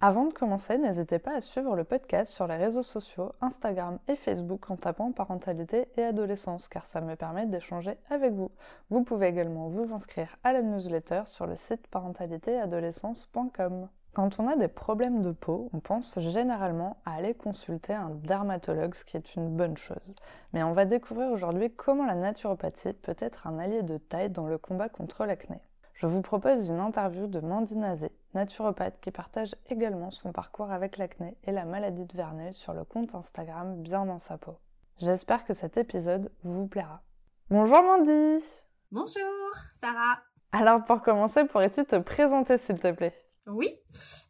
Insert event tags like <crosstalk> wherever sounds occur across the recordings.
Avant de commencer, n'hésitez pas à suivre le podcast sur les réseaux sociaux, Instagram et Facebook en tapant parentalité et adolescence car ça me permet d'échanger avec vous. Vous pouvez également vous inscrire à la newsletter sur le site parentalitéadolescence.com. Quand on a des problèmes de peau, on pense généralement à aller consulter un dermatologue, ce qui est une bonne chose. Mais on va découvrir aujourd'hui comment la naturopathie peut être un allié de taille dans le combat contre l'acné. Je vous propose une interview de Mandy Nazé, naturopathe qui partage également son parcours avec l'acné et la maladie de Verneuil sur le compte Instagram Bien dans sa peau. J'espère que cet épisode vous plaira. Bonjour Mandy Bonjour Sarah Alors pour commencer, pourrais-tu te présenter s'il te plaît? Oui,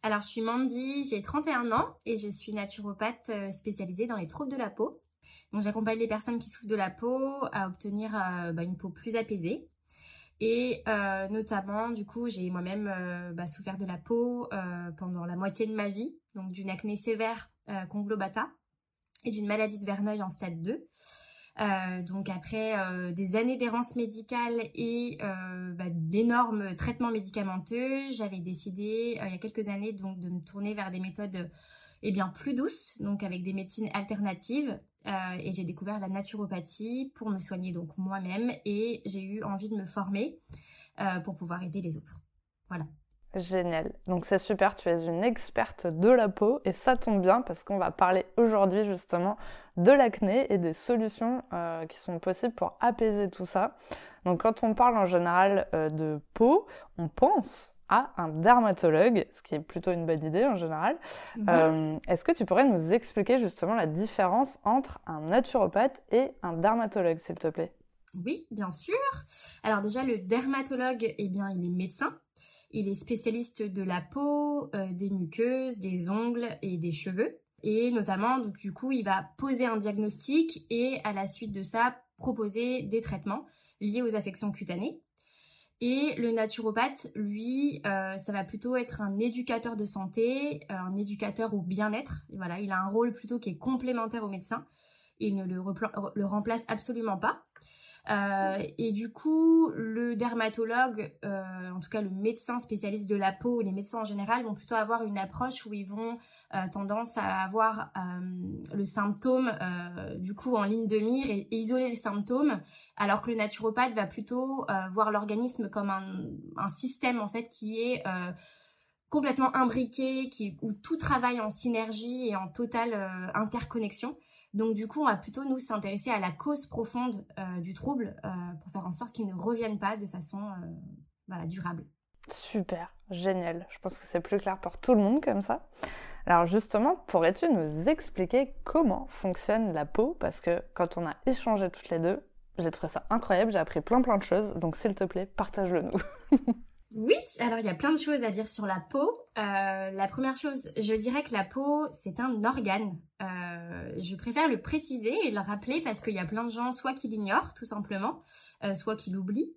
alors je suis Mandy, j'ai 31 ans et je suis naturopathe euh, spécialisée dans les troubles de la peau. Donc j'accompagne les personnes qui souffrent de la peau à obtenir euh, bah, une peau plus apaisée, et euh, notamment, du coup, j'ai moi-même euh, bah, souffert de la peau euh, pendant la moitié de ma vie, donc d'une acné sévère conglobata et d'une maladie de Verneuil en stade 2. donc après des années d'errance médicale et bah, d'énormes traitements médicamenteux, j'avais décidé il y a quelques années donc de me tourner vers des méthodes eh bien plus douces, donc avec des médecines alternatives et j'ai découvert la naturopathie pour me soigner donc moi-même et j'ai eu envie de me former euh, pour pouvoir aider les autres. Voilà. Génial. Donc c'est super, tu es une experte de la peau et ça tombe bien parce qu'on va parler aujourd'hui justement de l'acné et des solutions euh, qui sont possibles pour apaiser tout ça. Donc quand on parle en général de peau, on pense à un dermatologue, ce qui est plutôt une bonne idée en général. Euh, est-ce que tu pourrais nous expliquer justement la différence entre un naturopathe et un dermatologue, s'il te plaît? Oui, bien sûr. Alors déjà, le dermatologue, eh bien, il est médecin. Il est spécialiste de la peau, euh, des muqueuses, des ongles et des cheveux. Et notamment, donc, du coup, il va poser un diagnostic et à la suite de ça, proposer des traitements liés aux affections cutanées. Et le naturopathe, lui, euh, ça va plutôt être un éducateur de santé, euh, un éducateur au bien-être. Voilà, il a un rôle plutôt qui est complémentaire au médecin. Il ne le, le remplace absolument pas. Euh, et du coup, le dermatologue, euh, en tout cas le médecin spécialiste de la peau, les médecins en général vont plutôt avoir une approche où ils vont euh, tendance à avoir le symptôme du coup en ligne de mire et, isoler les symptômes, alors que le naturopathe va plutôt voir l'organisme comme un, un, système en fait qui est complètement imbriqué, qui, où tout travaille en synergie et en totale interconnexion. Donc du coup, on va plutôt nous s'intéresser à la cause profonde euh, du trouble euh, pour faire en sorte qu'il ne revienne pas de façon euh, durable. Super, génial. Je pense que c'est plus clair pour tout le monde comme ça. Alors justement, pourrais-tu nous expliquer comment fonctionne la peau? Parce que quand on a échangé toutes les deux, j'ai trouvé ça incroyable, j'ai appris plein plein de choses. Donc s'il te plaît, partage-le nous. <laughs> Oui, alors il y a plein de choses à dire sur la peau. Euh, la première chose, je dirais que la peau, c'est un organe. Euh, je préfère le préciser et le rappeler parce qu'il y a plein de gens soit qui l'ignorent tout simplement, euh, soit qui l'oublient.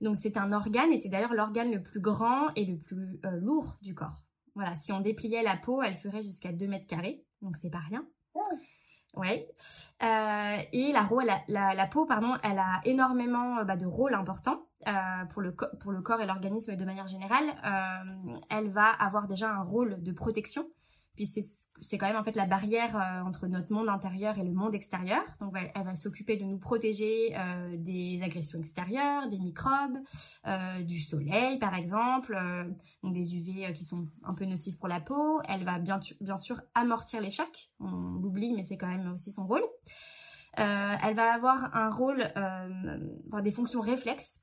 Donc c'est un organe et c'est d'ailleurs l'organe le plus grand et le plus lourd du corps. Voilà, si on dépliait la peau, elle ferait jusqu'à 2 mètres carrés, donc c'est pas rien. Ouais. Euh, et la, la, la, peau, pardon, elle a énormément bah, de rôles importants euh, pour, le pour le corps et l'organisme de manière générale. Euh, elle va avoir déjà un rôle de protection puis c'est quand même en fait la barrière euh, entre notre monde intérieur et le monde extérieur. Donc elle va s'occuper de nous protéger euh, des agressions extérieures, des microbes, euh, du soleil par exemple, des UV qui sont un peu nocifs pour la peau. Elle va bien, bien sûr amortir les chocs, on l'oublie mais c'est quand même aussi son rôle. elle va avoir un rôle, des fonctions réflexes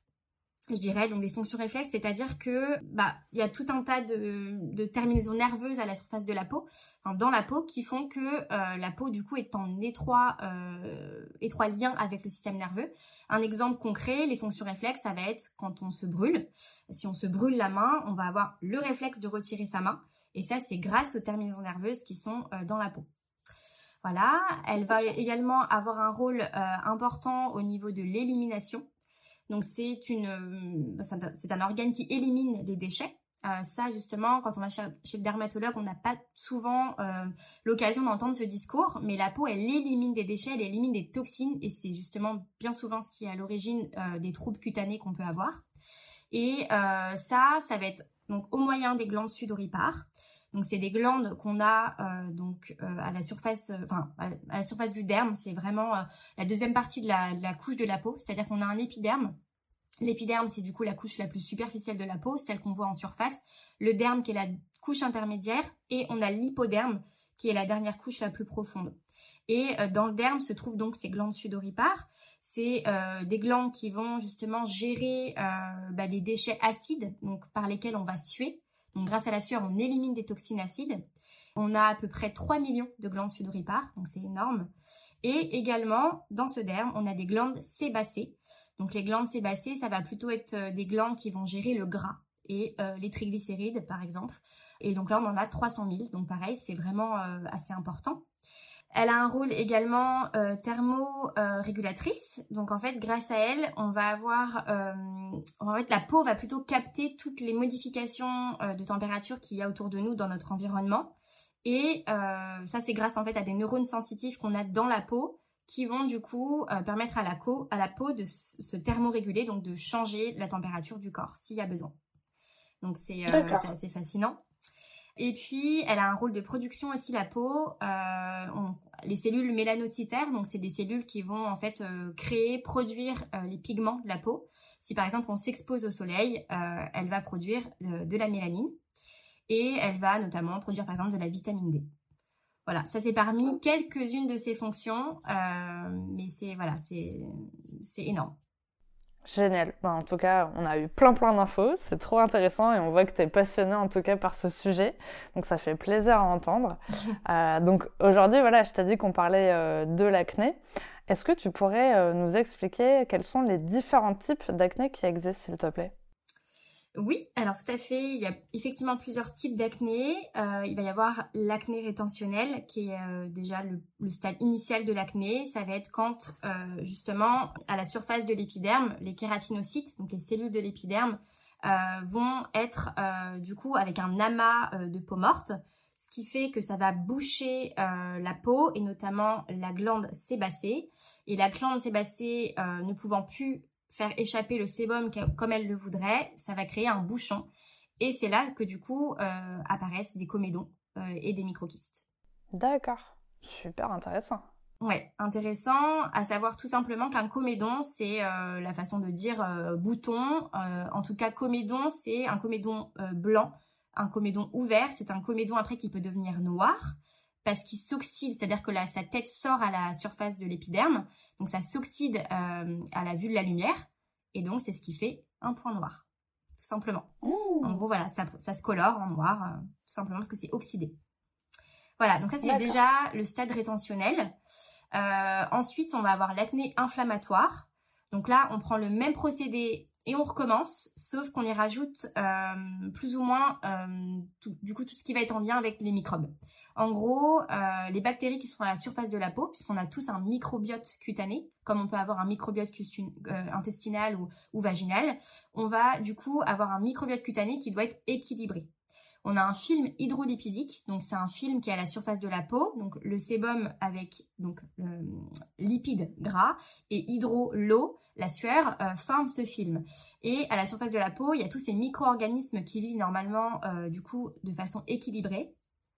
je dirais, donc des fonctions réflexes, c'est-à-dire que bah il y a tout un tas de, terminaisons nerveuses à la surface de la peau, enfin dans la peau, qui font que euh, la peau du coup est en étroit euh, étroit lien avec le système nerveux. Un exemple concret, les fonctions réflexes, ça va être quand on se brûle. Si on se brûle la main, on va avoir le réflexe de retirer sa main, et ça c'est grâce aux terminaisons nerveuses qui sont euh, dans la peau. Voilà, elle va également avoir un rôle important au niveau de l'élimination. Donc c'est une, c'est un organe qui élimine les déchets. Euh, ça, justement, quand on va chez, le dermatologue, on n'a pas souvent euh, l'occasion d'entendre ce discours, mais la peau, elle élimine des déchets, elle élimine des toxines, et c'est justement bien souvent ce qui est à l'origine euh, des troubles cutanés qu'on peut avoir. Et ça, ça va être donc au moyen des glandes sudoripares. Donc c'est des glandes qu'on a donc à la surface, enfin à, la surface du derme. C'est vraiment la deuxième partie de la, couche de la peau, c'est-à-dire qu'on a un épiderme L'épiderme, c'est du coup la couche la plus superficielle de la peau, celle qu'on voit en surface. Le derme, qui est la couche intermédiaire. Et on a l'hypoderme, qui est la dernière couche la plus profonde. Et euh, dans le derme se trouvent donc ces glandes sudoripares. C'est euh, des glandes qui vont justement gérer euh, bah, des déchets acides, donc par lesquels on va suer. Donc grâce à la sueur, on élimine des toxines acides. On a à peu près 3 millions de glandes sudoripares, donc c'est énorme. Et également, dans ce derme, on a des glandes sébacées, donc les glandes sébacées, ça va plutôt être euh, des glandes qui vont gérer le gras et euh, les triglycérides par exemple. Et donc là on en a 300 000, donc pareil c'est vraiment euh, assez important. Elle a un rôle également euh, thermorégulatrice. donc en fait, grâce à elle, on va avoir, en fait, la peau va plutôt capter toutes les modifications de température qu'il y a autour de nous dans notre environnement. Et ça, c'est grâce en fait à des neurones sensitifs qu'on a dans la peau qui vont du coup euh, permettre à la, à la peau de se thermoréguler, donc de changer la température du corps s'il y a besoin. Donc c'est euh, assez fascinant. Et puis, elle a un rôle de production aussi, la peau. Euh, les cellules mélanocytaires, donc c'est des cellules qui vont en fait créer, produire les pigments de la peau. Si par exemple on s'expose au soleil, elle va produire de la mélanine et elle va notamment produire par exemple de la vitamine D. Voilà, ça c'est parmi quelques-unes de ses fonctions, euh, mais c'est voilà, c'est énorme. Génial. Ben, en tout cas, on a eu plein plein d'infos. C'est trop intéressant et on voit que tu es passionné en tout cas par ce sujet. Donc ça fait plaisir à entendre. <laughs> Euh, donc aujourd'hui, voilà, je t'ai dit qu'on parlait euh, de l'acné. Est-ce que tu pourrais nous expliquer quels sont les différents types d'acné qui existent, s'il te plaît? Oui, alors tout à fait. Il y a effectivement plusieurs types d'acné. Euh, il va y avoir l'acné rétentionnel, qui est euh, déjà le, stade initial de l'acné. Ça va être quand, euh, justement, à la surface de l'épiderme, les kératinocytes, donc les cellules de l'épiderme, vont être, du coup, avec un amas de peau morte, ce qui fait que ça va boucher la peau, et notamment la glande sébacée. Et la glande sébacée, ne pouvant plus faire échapper le sébum comme elle le voudrait, ça va créer un bouchon. Et c'est là que du coup euh, apparaissent des comédons euh, et des microkystes. D'accord, super intéressant. Ouais, intéressant à savoir tout simplement qu'un comédon, c'est euh, la façon de dire bouton. en tout cas, comédon, c'est un comédon blanc, un comédon ouvert. C'est un comédon après qui peut devenir noir parce qu'il s'oxyde, c'est-à-dire que sa tête sort à la surface de l'épiderme, donc ça s'oxyde euh, à la vue de la lumière, et donc c'est ce qui fait un point noir, tout simplement. En gros, voilà, ça, se colore en noir, euh, tout simplement parce que c'est oxydé. Voilà, donc ça c'est déjà le stade rétentionnel. Euh, ensuite, on va avoir l'acné inflammatoire. Donc là, on prend le même procédé et on recommence, sauf qu'on y rajoute plus ou moins du coup tout ce qui va être en lien avec les microbes. En gros, euh, les bactéries qui sont à la surface de la peau, puisqu'on a tous un microbiote cutané, comme on peut avoir un microbiote euh, intestinal ou, vaginal, on va du coup avoir un microbiote cutané qui doit être équilibré. On a un film hydrolipidique, donc c'est un film qui est à la surface de la peau, donc le sébum avec donc gras et hydro l'eau, la sueur euh, forme ce film. Et à la surface de la peau, il y a tous ces micro-organismes qui vivent normalement du coup de façon équilibrée.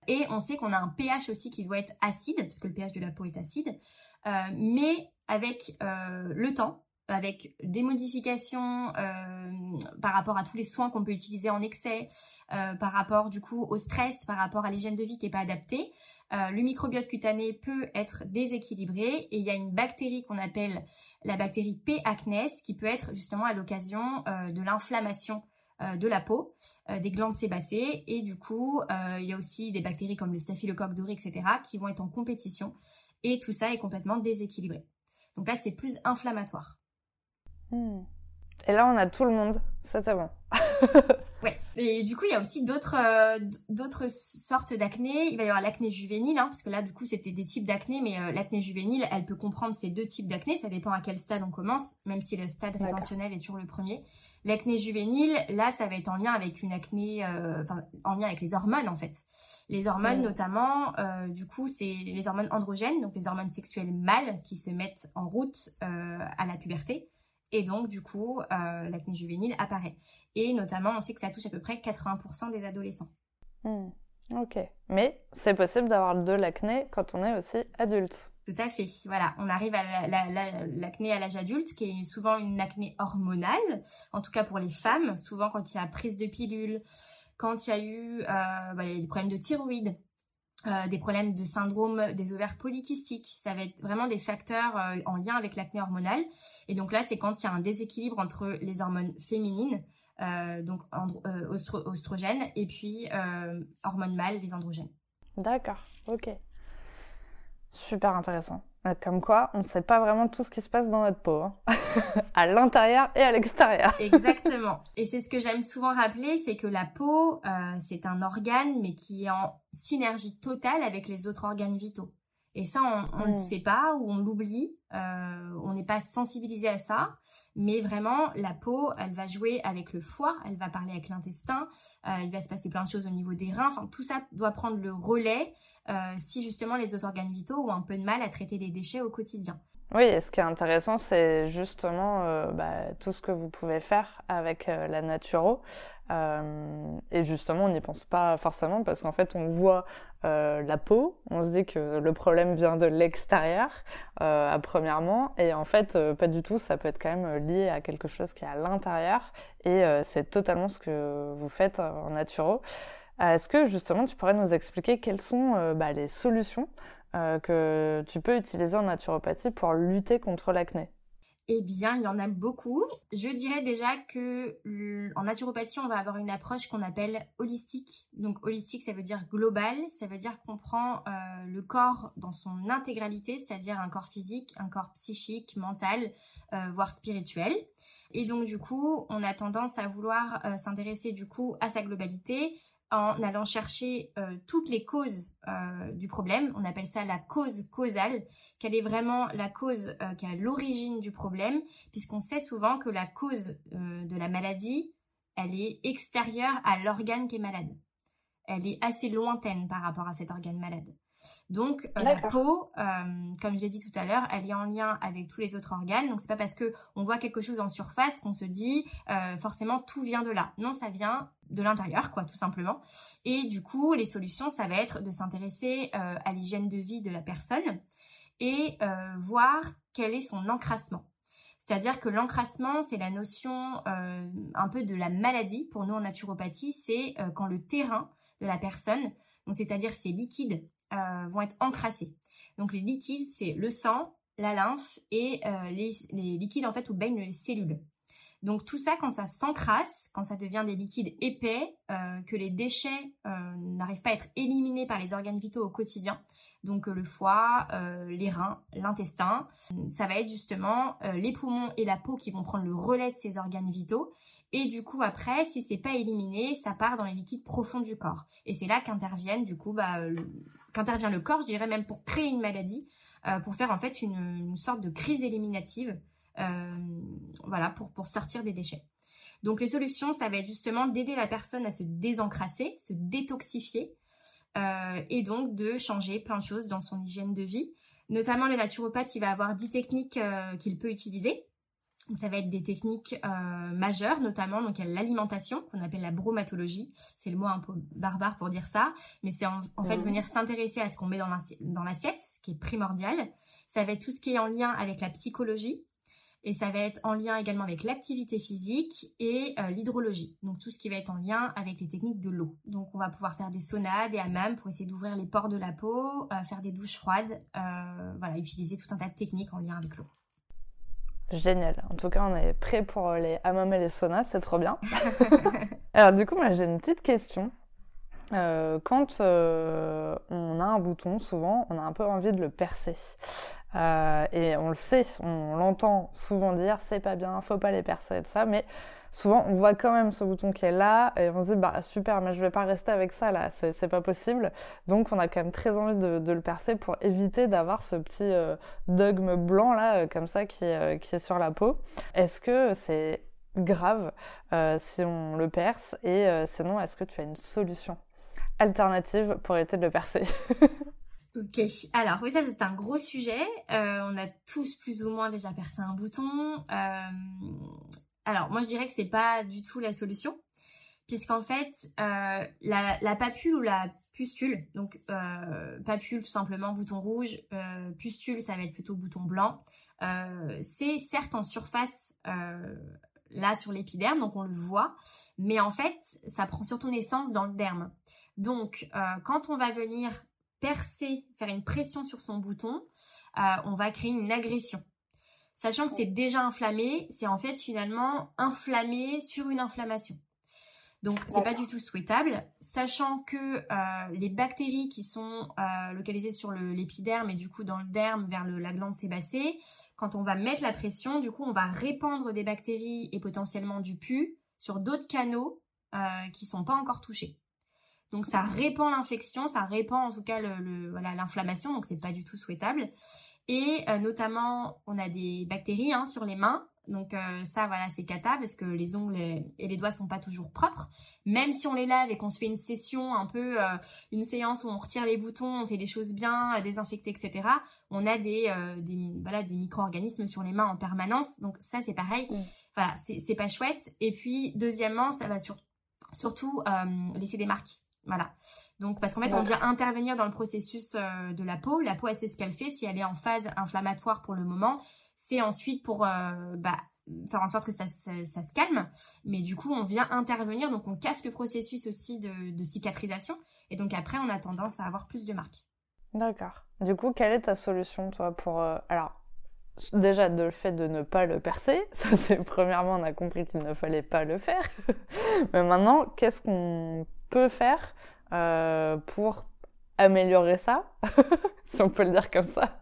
Et on sait qu'on a un pH aussi qui doit être acide, puisque le pH de la peau est acide, euh, mais avec euh, le temps, avec des modifications euh, par rapport à tous les soins qu'on peut utiliser en excès, par rapport du coup au stress, par rapport à l'hygiène de vie qui n'est pas adaptée, le microbiote cutané peut être déséquilibré et il y a une bactérie qu'on appelle la bactérie P. acnes qui peut être justement à l'occasion de l'inflammation de la peau, euh, des glandes sébacées et du coup euh, il y a aussi des bactéries comme le staphylocoque doré, etc. qui vont être en compétition et tout ça est complètement déséquilibré. Donc là c'est plus inflammatoire. Hmm. Et là on a tout le monde, ça c'est bon. <laughs> Ouais. Et du coup, il y a aussi d'autres euh, d'autres sortes d'acné. Il va y avoir l'acné juvénile, hein, parce que là, du coup, c'était des types d'acné, mais euh, l'acné juvénile, elle peut comprendre ces deux types d'acné. Ça dépend à quel stade on commence, même si le stade rétentionnel est toujours le premier. L'acné juvénile, là, ça va être en lien avec une acné, euh, enfin, en lien avec les hormones, en fait. Les hormones, notamment, du coup, c'est les hormones androgènes, donc les hormones sexuelles mâles qui se mettent en route à la puberté. Et donc, du coup, l'acné juvénile apparaît. Et notamment, on sait que ça touche à peu près 80% des adolescents. Hmm, ok. Mais c'est possible d'avoir de l'acné quand on est aussi adulte. Tout à fait. Voilà, on arrive à l'acné à l'âge adulte, qui est souvent une acné hormonale, en tout cas pour les femmes, souvent quand il y a prise de pilule, quand il y a eu euh, bah, des problèmes de thyroïde, euh, des problèmes de syndrome des ovaires polykystiques. Ça va être vraiment des facteurs euh, en lien avec l'acné hormonale. Et donc là, c'est quand il y a un déséquilibre entre les hormones féminines euh, donc oestrogènes, euh, et puis euh, hormones mâles, les androgènes. D'accord, ok. Super intéressant. Comme quoi, on ne sait pas vraiment tout ce qui se passe dans notre peau, hein. <laughs> à l'intérieur et à l'extérieur. <laughs> Exactement. Et c'est ce que j'aime souvent rappeler, c'est que la peau, c'est un organe, mais qui est en synergie totale avec les autres organes vitaux. Et ça, on ne hmm. sait pas ou on l'oublie. Euh, on n'est pas sensibilisé à ça. Mais vraiment, la peau, elle va jouer avec le foie, elle va parler avec l'intestin, euh, il va se passer plein de choses au niveau des reins. Enfin, tout ça doit prendre le relais euh, si justement les autres organes vitaux ont un peu de mal à traiter les déchets au quotidien. Oui, et ce qui est intéressant, c'est justement euh, bah, tout ce que vous pouvez faire avec euh, la naturo. Euh, et justement, on n'y pense pas forcément parce qu'en fait, on voit la peau, on se dit que le problème vient de l'extérieur, à premièrement, et en fait, pas du tout. Ça peut être quand même lié à quelque chose qui est à l'intérieur, et c'est totalement ce que vous faites en naturo. Est-ce que justement, tu pourrais nous expliquer quelles sont bah, les solutions euh, que tu peux utiliser en naturopathie pour lutter contre l'acné eh bien, il y en a beaucoup. Je dirais déjà que en naturopathie, on va avoir une approche qu'on appelle holistique. Donc holistique, ça veut dire global, ça veut dire qu'on prend euh, le corps dans son intégralité, c'est-à-dire un corps physique, un corps psychique, mental, euh, voire spirituel. Et donc du coup, on a tendance à vouloir s'intéresser du coup à sa globalité, en allant chercher euh, toutes les causes euh, du problème. On appelle ça la cause causale. Quelle est vraiment la cause euh, qui est l'origine du problème, puisqu'on sait souvent que la cause de la maladie, elle est extérieure à l'organe qui est malade. Elle est assez lointaine par rapport à cet organe malade. Donc euh, la peau, euh, comme je l'ai dit tout à l'heure, elle est en lien avec tous les autres organes. Donc c'est pas parce que on voit quelque chose en surface qu'on se dit euh, forcément tout vient de là. Non, ça vient de l'intérieur, quoi, tout simplement. Et du coup, les solutions, ça va être de s'intéresser à l'hygiène de vie de la personne et voir quel est son encrassement. C'est-à-dire que l'encrassement, c'est la notion un peu de la maladie pour nous en naturopathie, c'est quand le terrain de la personne, c'est-à-dire ses liquides euh, vont être encrassés. Donc les liquides, c'est le sang, la lymphe et euh, les, liquides en fait où baignent les cellules. Donc tout ça, quand ça s'encrasse, quand ça devient des liquides épais, euh, que les déchets n'arrivent pas à être éliminés par les organes vitaux au quotidien, donc le foie, les reins, l'intestin, ça va être justement les poumons et la peau qui vont prendre le relais de ces organes vitaux. Et du coup après, si c'est pas éliminé, ça part dans les liquides profonds du corps. Et c'est là qu'interviennent du coup bah, qu'intervient le corps, je dirais même pour créer une maladie, euh, pour faire en fait une, sorte de crise éliminative, euh, voilà, pour, sortir des déchets. Donc les solutions, ça va être justement d'aider la personne à se désencrasser, se détoxifier, euh, et donc de changer plein de choses dans son hygiène de vie. Notamment le naturopathe, il va avoir 10 techniques qu'il peut utiliser ça va être des techniques euh, majeures, notamment donc l'alimentation qu'on appelle la bromatologie. C'est le mot un peu barbare pour dire ça, mais c'est en, fait venir s'intéresser à ce qu'on met dans l'assiette, ce qui est primordial. Ça va être tout ce qui est en lien avec la psychologie et ça va être en lien également avec l'activité physique et euh, l'hydrologie. Donc tout ce qui va être en lien avec les techniques de l'eau. Donc on va pouvoir faire des saunas, des hammams pour essayer d'ouvrir les pores de la peau, euh, faire des douches froides, voilà, utiliser tout un tas de techniques en lien avec l'eau. Génial. En tout cas, on est prêt pour les hammams et les saunas, c'est trop bien. <laughs> Alors du coup, moi j'ai une petite question. Quand on a un bouton, souvent, on a un peu envie de le percer. et on le sait, on l'entend souvent dire, c'est pas bien, faut pas les percer tout ça, mais souvent on voit quand même ce bouton qui est là et on se dit bah super mais je vais pas rester avec ça là c'est pas possible. Donc on a quand même très envie de, le percer pour éviter d'avoir ce petit euh, dogme blanc là euh, comme ça euh, qui est sur la peau. Est-ce que c'est grave si on le perce et sinon est-ce que tu as une solution? Alternative pour éviter de le percer <laughs> Ok, alors oui, ça c'est un gros sujet. on a tous plus ou moins déjà percé un bouton. Alors, moi, je dirais que c'est pas du tout la solution, puisqu'en fait, euh, la, papule ou la pustule, donc euh, papule tout simplement, bouton rouge, euh, pustule, ça va être plutôt bouton blanc, c'est certes en surface là sur l'épiderme, donc on le voit, mais en fait, ça prend surtout naissance dans le derme. Donc, quand on va venir percer, faire une pression sur son bouton, on va créer une agression. Sachant que c'est déjà inflammé, c'est en fait finalement inflammé sur une inflammation. Donc c'est pas du tout souhaitable, sachant que euh, les bactéries qui sont euh, localisées sur l'épiderme et du coup dans le derme vers la glande sébacée, quand on va mettre la pression, du coup on va répandre des bactéries et potentiellement du pus sur d'autres canaux euh, qui sont pas encore touchés. Donc ça répand l'infection, ça répand en tout cas l'inflammation, le, donc c'est pas du tout souhaitable. Et euh, notamment, on a des bactéries hein, sur les mains. Donc euh, ça, voilà, c'est cata parce que les ongles et les doigts sont pas toujours propres. Même si on les lave et qu'on se fait une session, un peu euh, une séance où on retire les boutons, on fait les choses bien, désinfecter, etc. On a des, des voilà des micro-organismes sur les mains en permanence. Donc ça, c'est pareil. Voilà, c'est pas chouette. Et puis deuxièmement, ça va surtout laisser des marques. Voilà. Donc, parce qu'en fait, on vient intervenir dans le processus euh, de la peau. La peau, elle sait ce qu'elle fait. Si elle est en phase inflammatoire pour le moment, c'est ensuite pour euh, bah, faire en sorte que ça, se calme. Mais du coup, on vient intervenir. Donc, on casse le processus aussi de, cicatrisation. Et donc, après, on a tendance à avoir plus de marques. D'accord. Du coup, quelle est ta solution, toi, pour... Euh, alors, déjà, de le fait de ne pas le percer. <laughs> Ça, c'est premièrement, on a compris qu'il ne fallait pas le faire. <laughs> Mais maintenant, qu'est-ce qu'on peut faire euh, pour améliorer ça, <laughs> si on peut le dire comme ça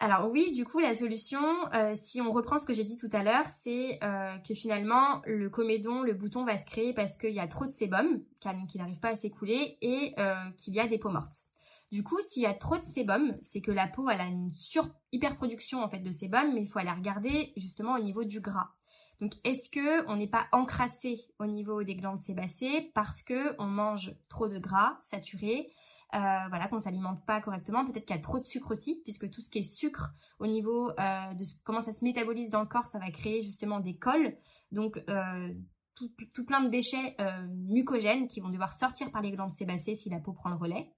alors oui, du coup, la solution, euh, si on reprend ce que j'ai dit tout à l'heure, c'est euh, que finalement, le comédon, le bouton va se créer parce qu'il y a trop de sébum, qui n'arrive pas à s'écouler, et qu'il y a des peaux mortes. Du coup, s'il y a trop de sébum, c'est que la peau elle a une sur hyperproduction en fait de sébum, mais il faut aller regarder justement au niveau du gras. Donc, est-ce que on n'est pas encrassé au niveau des glandes sébacées parce que on mange trop de gras saturé, euh, voilà, qu'on s'alimente pas correctement? Peut-être qu'il y a trop de sucre aussi, puisque tout ce qui est sucre au niveau euh, de comment ça se métabolise dans le corps, ça va créer justement des cols. Donc, euh, tout, tout, plein de déchets mucogènes qui vont devoir sortir par les glandes sébacées si la peau prend le relais.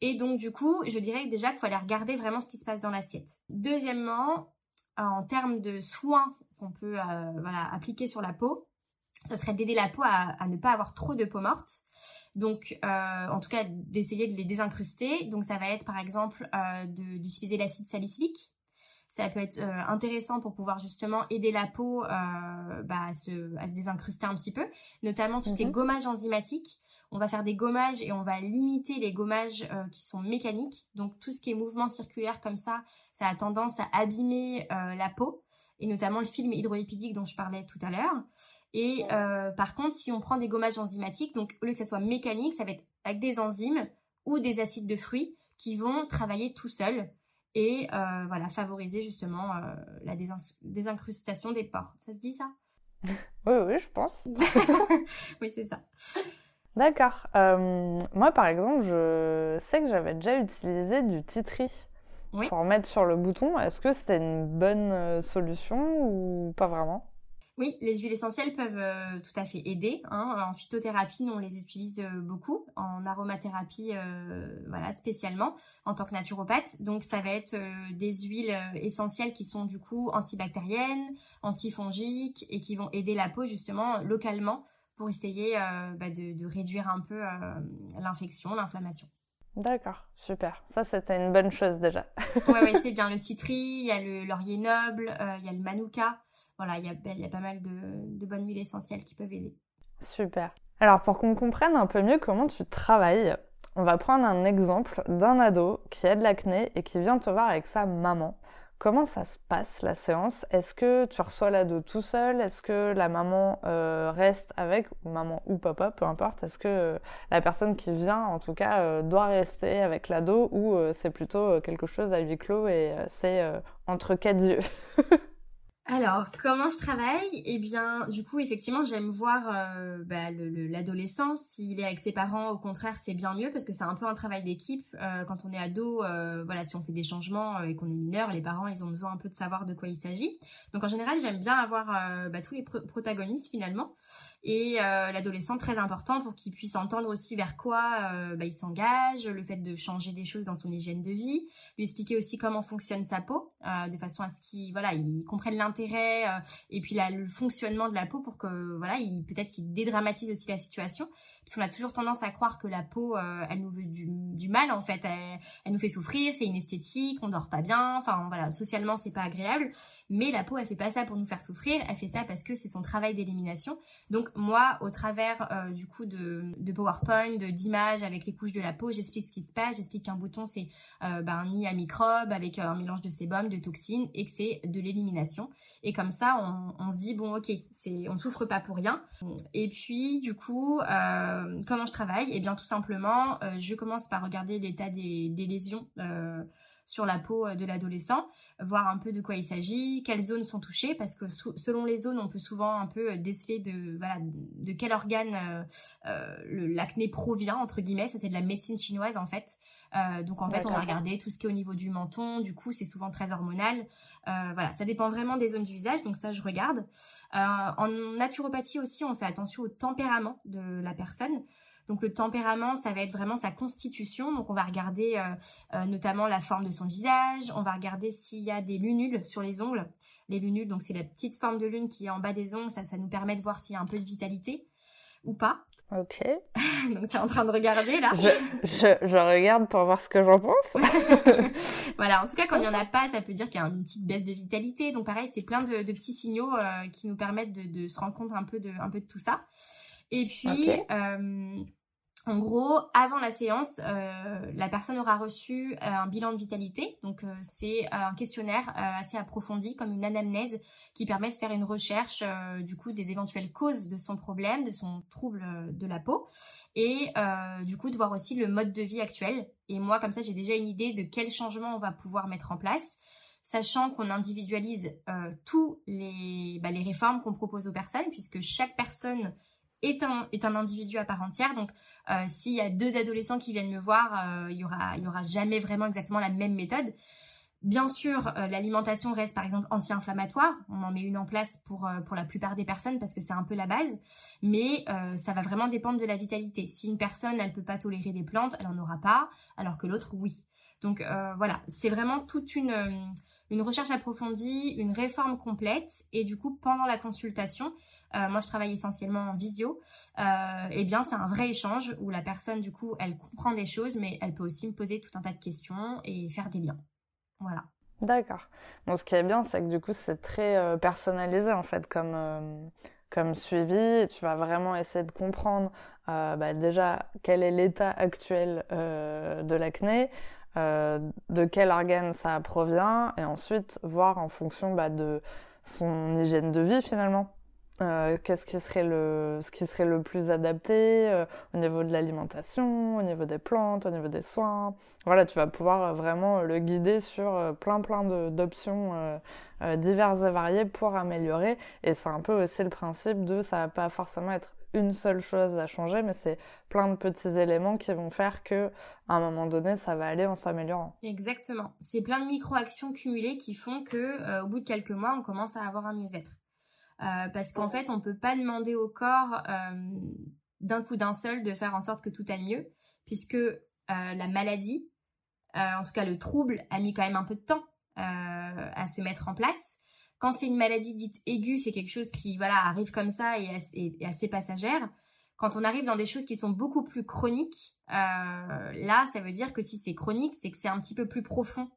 Et donc, du coup, je dirais déjà qu'il faut aller regarder vraiment ce qui se passe dans l'assiette. Deuxièmement, en termes de soins qu'on peut euh, voilà, appliquer sur la peau, ça serait d'aider la peau à, ne pas avoir trop de peau morte. Donc, euh, en tout cas, d'essayer de les désincruster. Donc, ça va être par exemple euh, d'utiliser l'acide salicylique. Ça peut être intéressant pour pouvoir justement aider la peau bah, à, se, à, se, désincruster un petit peu, notamment tout ce qui est mhm. gommage enzymatique. On va faire des gommages et on va limiter les gommages qui sont mécaniques. Donc, tout ce qui est mouvement circulaire comme ça, ça a tendance à abîmer la peau et notamment le film hydrolipidique dont je parlais tout à l'heure. Et euh, par contre, si on prend des gommages enzymatiques, donc au lieu que ça soit mécanique, ça va être avec des enzymes ou des acides de fruits qui vont travailler tout seuls et euh, voilà favoriser justement euh, la désincrustation des pores. Ça se dit ça? Oui, oui, je pense. <laughs> oui, c'est ça. D'accord. moi, par exemple, je sais que j'avais déjà utilisé du titri pour mettre sur le bouton. Est-ce que c'était une bonne euh, solution ou pas vraiment? Oui, les huiles essentielles peuvent euh, tout à fait aider. Hein. En phytothérapie, nous, on les utilise euh, beaucoup. En aromathérapie, voilà, spécialement, en tant que naturopathe. Donc, ça va être des huiles essentielles qui sont du coup antibactériennes, antifongiques et qui vont aider la peau justement localement pour essayer bah, de, réduire un peu l'infection, l'inflammation. D'accord, super. Ça, c'était une bonne chose déjà. oui, ouais, c'est bien. Le citri, il y a le laurier noble, euh, il y a le manuka. Voilà, il y a, il y a pas mal de, bonnes huiles essentielles qui peuvent aider. Super. Alors pour qu'on comprenne un peu mieux comment tu travailles, on va prendre un exemple d'un ado qui a de l'acné et qui vient te voir avec sa maman. Comment ça se passe la séance? Est-ce que tu reçois l'ado tout seul? Est-ce que la maman euh, reste avec, ou maman ou papa, peu importe? Est-ce que euh, la personne qui vient, en tout cas, euh, doit rester avec l'ado ou c'est plutôt quelque chose à huis clos et c'est entre quatre yeux? <laughs> Alors, comment je travaille? Eh bien, du coup, effectivement, j'aime voir euh, bah, l'adolescent. S'il est avec ses parents, au contraire, c'est bien mieux parce que c'est un peu un travail d'équipe. Euh, quand on est ado, euh, voilà, si on fait des changements et qu'on est mineur, les parents, ils ont besoin un peu de savoir de quoi il s'agit. Donc, en général, j'aime bien avoir bah, tous les protagonistes finalement et euh, l'adolescent très important pour qu'il puisse entendre aussi vers quoi euh, bah, il s'engage, le fait de changer des choses dans son hygiène de vie, lui expliquer aussi comment fonctionne sa peau, euh, de façon à ce qu'il voilà, il comprenne l'intérêt et puis la, le fonctionnement de la peau pour que voilà, il peut-être qu'il dédramatise aussi la situation parce qu'on a toujours tendance à croire que la peau, euh, elle nous veut du, mal en fait, elle, nous fait souffrir, c'est inesthétique, on dort pas bien, enfin voilà, socialement c'est pas agréable, mais la peau elle fait pas ça pour nous faire souffrir, elle fait ça parce que c'est son travail d'élimination. Donc moi, au travers euh, du coup de, de PowerPoint, d'images avec les couches de la peau, j'explique ce qui se passe, j'explique qu'un bouton c'est euh, ben, un nid à microbes avec un mélange de sébum, de toxines et que c'est de l'élimination. Et comme ça, on, se dit bon ok, c'est on souffre pas pour rien. Et puis du coup euh, comment je travaille Eh bien, tout simplement, euh, je commence par regarder l'état des, lésions euh, sur la peau de l'adolescent, voir un peu de quoi il s'agit, quelles zones sont touchées, parce que selon les zones, on peut souvent un peu déceler de voilà de quel organe l'acné provient entre guillemets. Ça c'est de la médecine chinoise en fait. Donc en fait, on va regarder tout ce qui est au niveau du menton. Du coup, c'est souvent très hormonal. Euh, voilà, ça dépend vraiment des zones du visage, donc ça je regarde. Euh, en naturopathie aussi, on fait attention au tempérament de la personne. Donc le tempérament, ça va être vraiment sa constitution. Donc on va regarder euh, notamment la forme de son visage, on va regarder s'il y a des lunules sur les ongles. Les lunules, donc c'est la petite forme de lune qui est en bas des ongles, ça, ça nous permet de voir s'il y a un peu de vitalité ou pas. Ok. <laughs> Donc tu es en train de regarder là. Je, je, je regarde pour voir ce que j'en pense. <laughs> voilà, en tout cas quand il n'y en a pas, ça peut dire qu'il y a une petite baisse de vitalité. Donc pareil, c'est plein de, de, petits signaux euh, qui nous permettent de, de, se rendre compte un peu de, un peu de tout ça. Et puis, euh, en gros, avant la séance, euh, la personne aura reçu euh, un bilan de vitalité. Donc, euh, c'est un questionnaire assez approfondi, comme une anamnèse, qui permet de faire une recherche du coup des éventuelles causes de son problème, de son trouble de la peau, et du coup de voir aussi le mode de vie actuel. Et moi, comme ça, j'ai déjà une idée de quel changement on va pouvoir mettre en place sachant qu'on individualise tous les, bah, les réformes qu'on propose aux personnes, puisque chaque personne est un, est individu à part entière. Donc, euh, s'il y a deux adolescents qui viennent me voir, euh, il y aura, y aura jamais vraiment exactement la même méthode. Bien sûr, euh, l'alimentation reste par exemple anti-inflammatoire. On en met une en place pour pour la plupart des personnes parce que c'est un peu la base, mais ça va vraiment dépendre de la vitalité. Si une personne elle peut pas tolérer des plantes, elle en aura pas, alors que l'autre oui. Donc voilà, c'est vraiment toute une une recherche approfondie, une réforme complète, et du coup pendant la consultation, euh, moi je travaille essentiellement en visio, euh, eh bien c'est un vrai échange où la personne du coup elle comprend des choses mais elle peut aussi me poser tout un tas de questions et faire des liens. Voilà. D'accord. Bon, ce qui est bien, c'est que du coup, c'est très euh, personnalisé en fait comme, comme suivi. Tu vas vraiment essayer de comprendre bah, déjà quel est l'état actuel de l'acné, de quel organe ça provient, et ensuite voir en fonction bah, de son hygiène de vie finalement. Euh, qu'est-ce qui serait le ce qui serait le plus adapté euh, au niveau de l'alimentation, au niveau des plantes, au niveau des soins. Voilà, tu vas pouvoir euh, vraiment le guider sur plein plein d'options diverses et variées pour améliorer. Et c'est un peu aussi le principe de ça va pas forcément être une seule chose à changer, mais c'est plein de petits éléments qui vont faire que à un moment donné, ça va aller en s'améliorant. Exactement. C'est plein de micro-actions cumulées qui font que au bout de quelques mois, on commence à avoir un mieux-être. Euh, parce qu'en fait, on peut pas demander au corps euh, d'un coup d'un seul de faire en sorte que tout aille mieux, puisque euh, la maladie, en tout cas le trouble, a mis quand même un peu de temps à se mettre en place. Quand c'est une maladie dite aiguë, c'est quelque chose qui voilà arrive comme ça et assez, assez passagère. Quand on arrive dans des choses qui sont beaucoup plus chroniques, là, ça veut dire que si c'est chronique, c'est que c'est un petit peu plus profond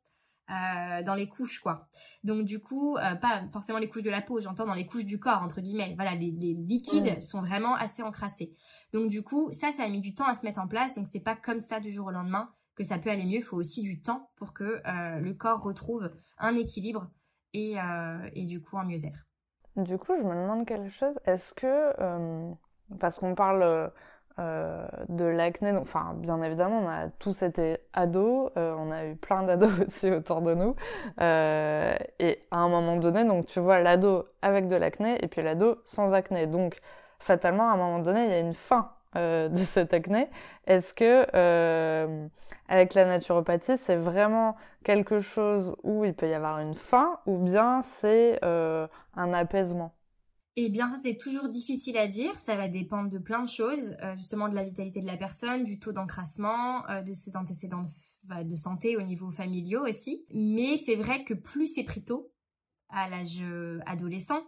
dans les couches quoi. Donc du coup, pas forcément les couches de la peau, j'entends dans les couches du corps entre guillemets. Voilà, les, liquides sont vraiment assez encrassés. Donc du coup, ça, ça a mis du temps à se mettre en place. Donc c'est pas comme ça du jour au lendemain que ça peut aller mieux. Il faut aussi du temps pour que le corps retrouve un équilibre et, et du coup un mieux-être. Du coup, je me demande quelque chose. Est-ce que, euh, parce qu'on parle euh, de l'acné, enfin, bien évidemment, on a tous été ados, euh, on a eu plein d'ados <laughs> aussi autour de nous. et à un moment donné, donc tu vois l'ado avec de l'acné et puis l'ado sans acné. Donc, fatalement, à un moment donné, il y a une fin euh, de cette acné. Est-ce que euh, avec la naturopathie, c'est vraiment quelque chose où il peut y avoir une fin ou bien c'est euh, un apaisement? Eh bien, c'est toujours difficile à dire. Ça va dépendre de plein de choses, justement de la vitalité de la personne, du taux d'encrassement, de ses antécédents de, santé au niveau familiaux aussi. Mais c'est vrai que plus c'est pris tôt, à l'âge adolescent,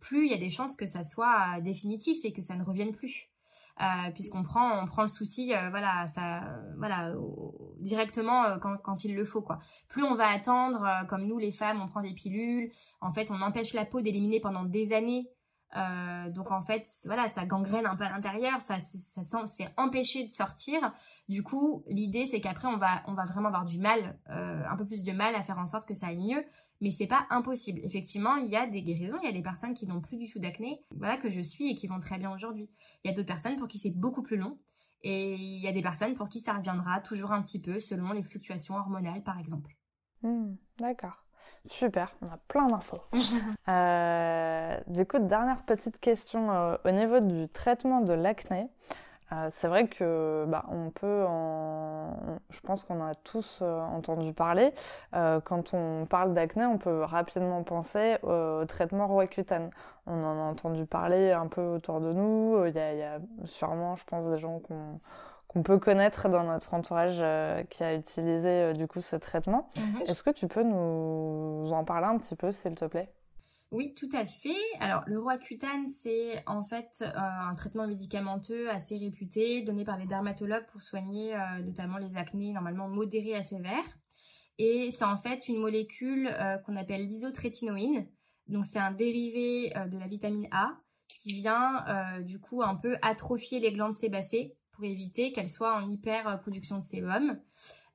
plus il y a des chances que ça soit définitif et que ça ne revienne plus. Euh, puisqu'on prend on prend le souci euh, voilà ça voilà directement euh, quand, quand il le faut quoi. Plus on va attendre comme nous les femmes on prend des pilules en fait on empêche la peau d'éliminer pendant des années. Donc en fait voilà ça gangrène un peu à l'intérieur ça ça c'est empêché de sortir. Du coup l'idée c'est qu'après on va on va vraiment avoir du mal un peu plus de mal à faire en sorte que ça aille mieux mais c'est pas impossible. Effectivement, il y a des guérisons, il y a des personnes qui n'ont plus du tout d'acné, voilà que je suis et qui vont très bien aujourd'hui. Il y a d'autres personnes pour qui c'est beaucoup plus long et il y a des personnes pour qui ça reviendra toujours un petit peu selon les fluctuations hormonales par exemple. Hmm, d'accord. Super, on a plein d'infos. <laughs> euh, du coup, dernière petite question euh, au niveau du traitement de l'acné. Euh, c'est vrai que bah, on peut, en... je pense qu'on a tous euh, entendu parler. Euh, quand on parle d'acné, on peut rapidement penser au traitement Roaccutane. On en a entendu parler un peu autour de nous. Il y a, y a sûrement, je pense, des gens qu'on peut connaître dans notre entourage qui a utilisé du coup ce traitement. Mhm. Est-ce que tu peux nous en parler un petit peu, s'il te plaît? Oui, tout à fait. Alors, le Roaccutane, c'est en fait euh, un traitement médicamenteux assez réputé, donné par les dermatologues pour soigner euh, notamment les acnés normalement modérés à sévères. Et c'est en fait une molécule euh, qu'on appelle l'isotrétinoïne. Donc, c'est un dérivé de la vitamine A qui vient du coup un peu atrophier les glandes sébacées pour éviter qu'elles soient en hyper production de sébum.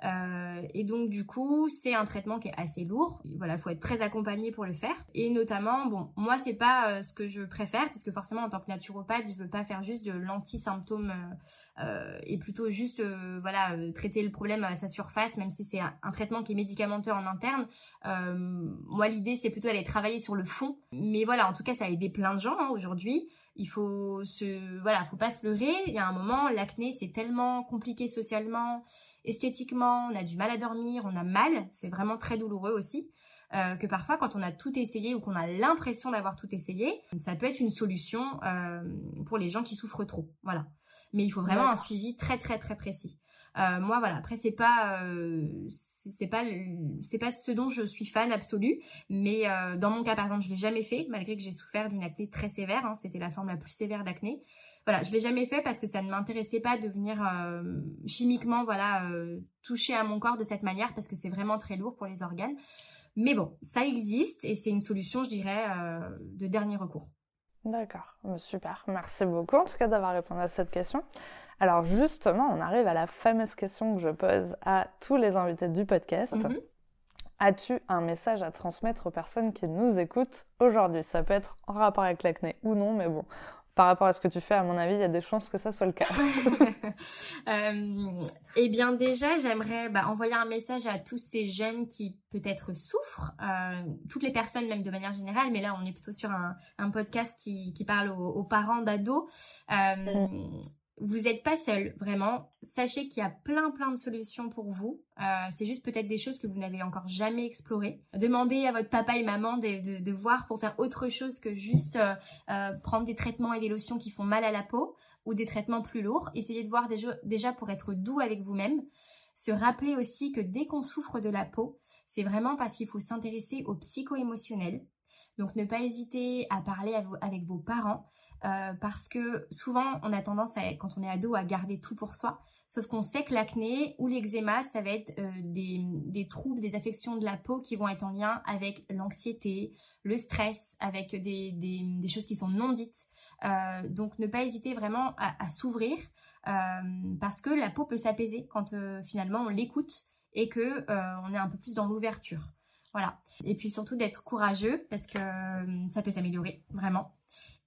Euh, et donc du coup, c'est un traitement qui est assez lourd. Voilà, faut être très accompagné pour le faire. Et notamment, bon, moi c'est pas euh, ce que je préfère, puisque forcément en tant que naturopathe, je veux pas faire juste de l'anti-symptômes euh, et plutôt juste, voilà, traiter le problème à sa surface, même si c'est un, traitement qui est médicamenteux en interne. moi, l'idée c'est plutôt d'aller travailler sur le fond. Mais voilà, en tout cas, ça a aidé plein de gens hein, aujourd'hui il faut se voilà faut pas se leurrer il y a un moment l'acné c'est tellement compliqué socialement esthétiquement, on a du mal à dormir, on a mal, c'est vraiment très douloureux aussi. Euh, que parfois quand on a tout essayé ou qu'on a l'impression d'avoir tout essayé, ça peut être une solution euh, pour les gens qui souffrent trop. Voilà. Mais il faut vraiment un suivi très très très précis. Euh, moi voilà, après c'est pas c'est pas c'est pas ce dont je suis fan absolu, mais dans mon cas par exemple, je l'ai jamais fait malgré que j'ai souffert d'une acné très sévère, hein, c'était la forme la plus sévère d'acné voilà, je l'ai jamais fait parce que ça ne m'intéressait pas de venir euh, chimiquement voilà euh, toucher à mon corps de cette manière parce que c'est vraiment très lourd pour les organes. Mais bon, ça existe et c'est une solution, je dirais, euh, de dernier recours. D'accord, super. Merci beaucoup en tout cas d'avoir répondu à cette question. Alors justement, on arrive à la fameuse question que je pose à tous les invités du podcast. Mhm. As-tu un message à transmettre aux personnes qui nous écoutent aujourd'hui? Ça peut être en rapport avec l'acné ou non, mais bon, par rapport à ce que tu fais, à mon avis, il y a des chances que ça soit le cas. <laughs> euh, eh bien, déjà, j'aimerais bah, envoyer un message à tous ces jeunes qui peut-être souffrent, euh, toutes les personnes même de manière générale, mais là, on est plutôt sur un, un podcast qui, qui parle aux, aux parents d'ados. Euh, mm vous n'êtes pas seul, vraiment. Sachez qu'il y a plein plein de solutions pour vous. Euh, c'est juste peut-être des choses que vous n'avez encore jamais explorées. Demandez à votre papa et maman de, de, voir pour faire autre chose que juste euh, euh, prendre des traitements et des lotions qui font mal à la peau ou des traitements plus lourds. Essayez de voir déjà, déjà pour être doux avec vous-même. Se rappeler aussi que dès qu'on souffre de la peau, c'est vraiment parce qu'il faut s'intéresser au psycho-émotionnel. Donc ne pas hésiter à parler avec vos parents euh, parce que souvent on a tendance à, quand on est ado à garder tout pour soi. Sauf qu'on sait que l'acné ou l'eczéma, ça va être euh, des, troubles, des affections de la peau qui vont être en lien avec l'anxiété, le stress, avec des, choses qui sont non dites. Euh, donc ne pas hésiter vraiment à, s'ouvrir euh, parce que la peau peut s'apaiser quand finalement on l'écoute et que on est un peu plus dans l'ouverture. Voilà. Et puis surtout d'être courageux parce que ça peut s'améliorer vraiment.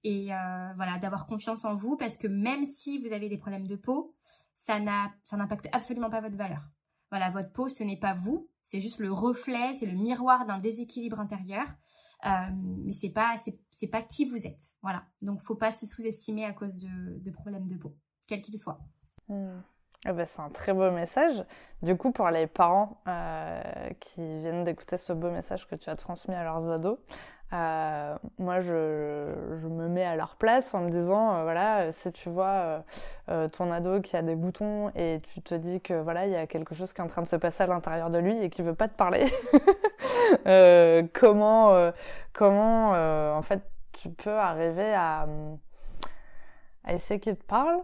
Et voilà, d'avoir confiance en vous parce que même si vous avez des problèmes de peau, ça n'impacte absolument pas votre valeur. Voilà, votre peau, ce n'est pas vous, c'est juste le reflet, c'est le miroir d'un déséquilibre intérieur, euh, mais c'est pas, c'est, pas qui vous êtes. Voilà, donc faut pas se sous-estimer à cause de, problèmes de peau, quels qu'ils soient. Hmm. Eh ben, c'est un très beau message. Du coup, pour les parents euh, qui viennent d'écouter ce beau message que tu as transmis à leurs ados, euh, moi, je, me mets à leur place en me disant, euh, voilà, si tu vois ton ado qui a des boutons et tu te dis que voilà, il y a quelque chose qui est en train de se passer à l'intérieur de lui et qui veut pas te parler, <laughs> comment, comment, en fait, tu peux arriver à à essayer qu'il te parle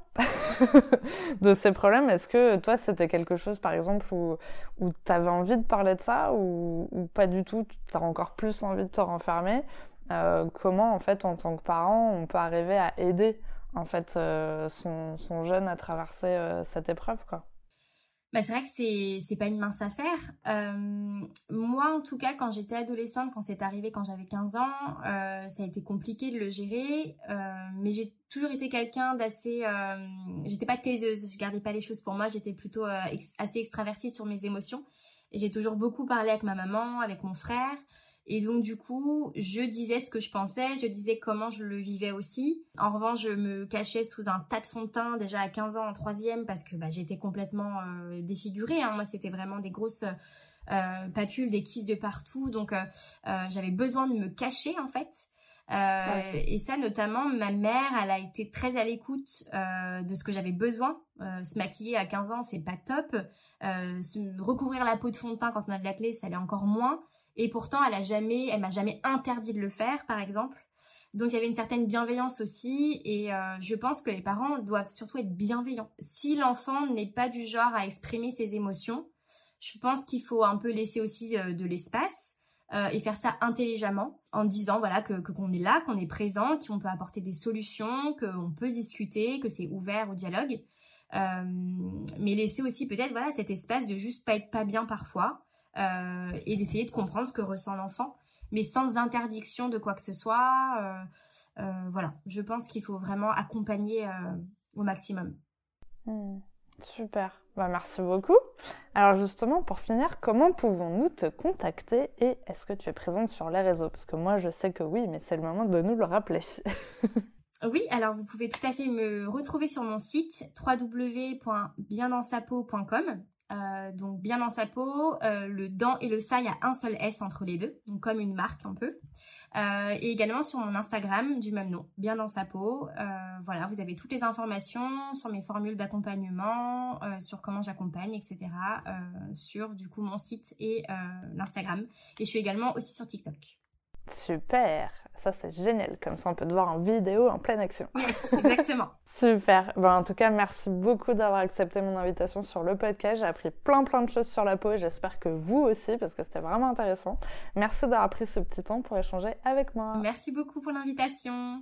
<laughs> de ces problèmes? Est-ce que toi, c'était quelque chose, par exemple, où, où tu avais envie de parler de ça ou, pas du tout? Tu as encore plus envie de te renfermer? Euh, Comment, en fait, en tant que parent, on peut arriver à aider en fait euh, son, son, jeune à traverser euh, cette épreuve quoi? Bah, c'est vrai que c'est c'est pas une mince affaire. Euh, moi, en tout cas, quand j'étais adolescente, quand c'est arrivé quand j'avais 15 ans, euh, ça a été compliqué de le gérer. Euh, mais j'ai toujours été quelqu'un d'assez. j'étais pas taiseuse, je gardais pas les choses pour moi. J'étais plutôt assez extravertie sur mes émotions. J'ai toujours beaucoup parlé avec ma maman, avec mon frère. Et donc du coup, je disais ce que je pensais, je disais comment je le vivais aussi. En revanche, je me cachais sous un tas de fond de teint déjà à 15 ans en troisième parce que bah, j'étais complètement euh, défigurée. Hein. Moi, c'était vraiment des grosses euh, papules, des kisses de partout. Donc euh, j'avais besoin de me cacher en fait. Et ça, notamment, ma mère, elle a été très à l'écoute de ce que j'avais besoin. Se maquiller à 15 ans, c'est pas top. Se recouvrir la peau de fond de teint quand on a de la clé, ça l'est encore moins. Et pourtant, elle m'a jamais interdit de le faire, par exemple. Donc il y avait une certaine bienveillance aussi, et euh, je pense que les parents doivent surtout être bienveillants. Si l'enfant n'est pas du genre à exprimer ses émotions, je pense qu'il faut un peu laisser aussi euh, de l'espace euh, et faire ça intelligemment, en disant voilà que qu'on est là, qu'on est présent, qu'on peut apporter des solutions, qu'on peut discuter, que c'est ouvert au dialogue, mais laisser aussi peut-être voilà cet espace de juste pas être pas bien parfois euh, et d'essayer de comprendre ce que ressent l'enfant, mais sans interdiction de quoi que ce soit. Euh, euh, voilà, je pense qu'il faut vraiment accompagner au maximum. Hmm, super, bah, merci beaucoup. Alors justement, pour finir, comment pouvons-nous te contacter et est-ce que tu es présente sur les réseaux? Parce que moi, je sais que oui, mais c'est le moment de nous le rappeler. <laughs> Oui, alors vous pouvez tout à fait me retrouver sur mon site www.biendansapeau.com euh, donc bien dans sa peau, euh, le dans et le ça, il y a un seul S entre les deux, donc comme une marque un peu. Euh, et également sur mon Instagram du même nom, bien dans sa peau. voilà, vous avez toutes les informations sur mes formules d'accompagnement, sur comment j'accompagne, etc. sur du coup mon site et l'Instagram. Et je suis également aussi sur TikTok. Super, ça c'est génial, comme ça on peut te voir en vidéo en pleine action. exactement. <laughs> Super, ben, en tout cas merci beaucoup d'avoir accepté mon invitation sur le podcast, j'ai appris plein plein de choses sur la peau et j'espère que vous aussi parce que c'était vraiment intéressant. Merci d'avoir pris ce petit temps pour échanger avec moi. Merci beaucoup pour l'invitation.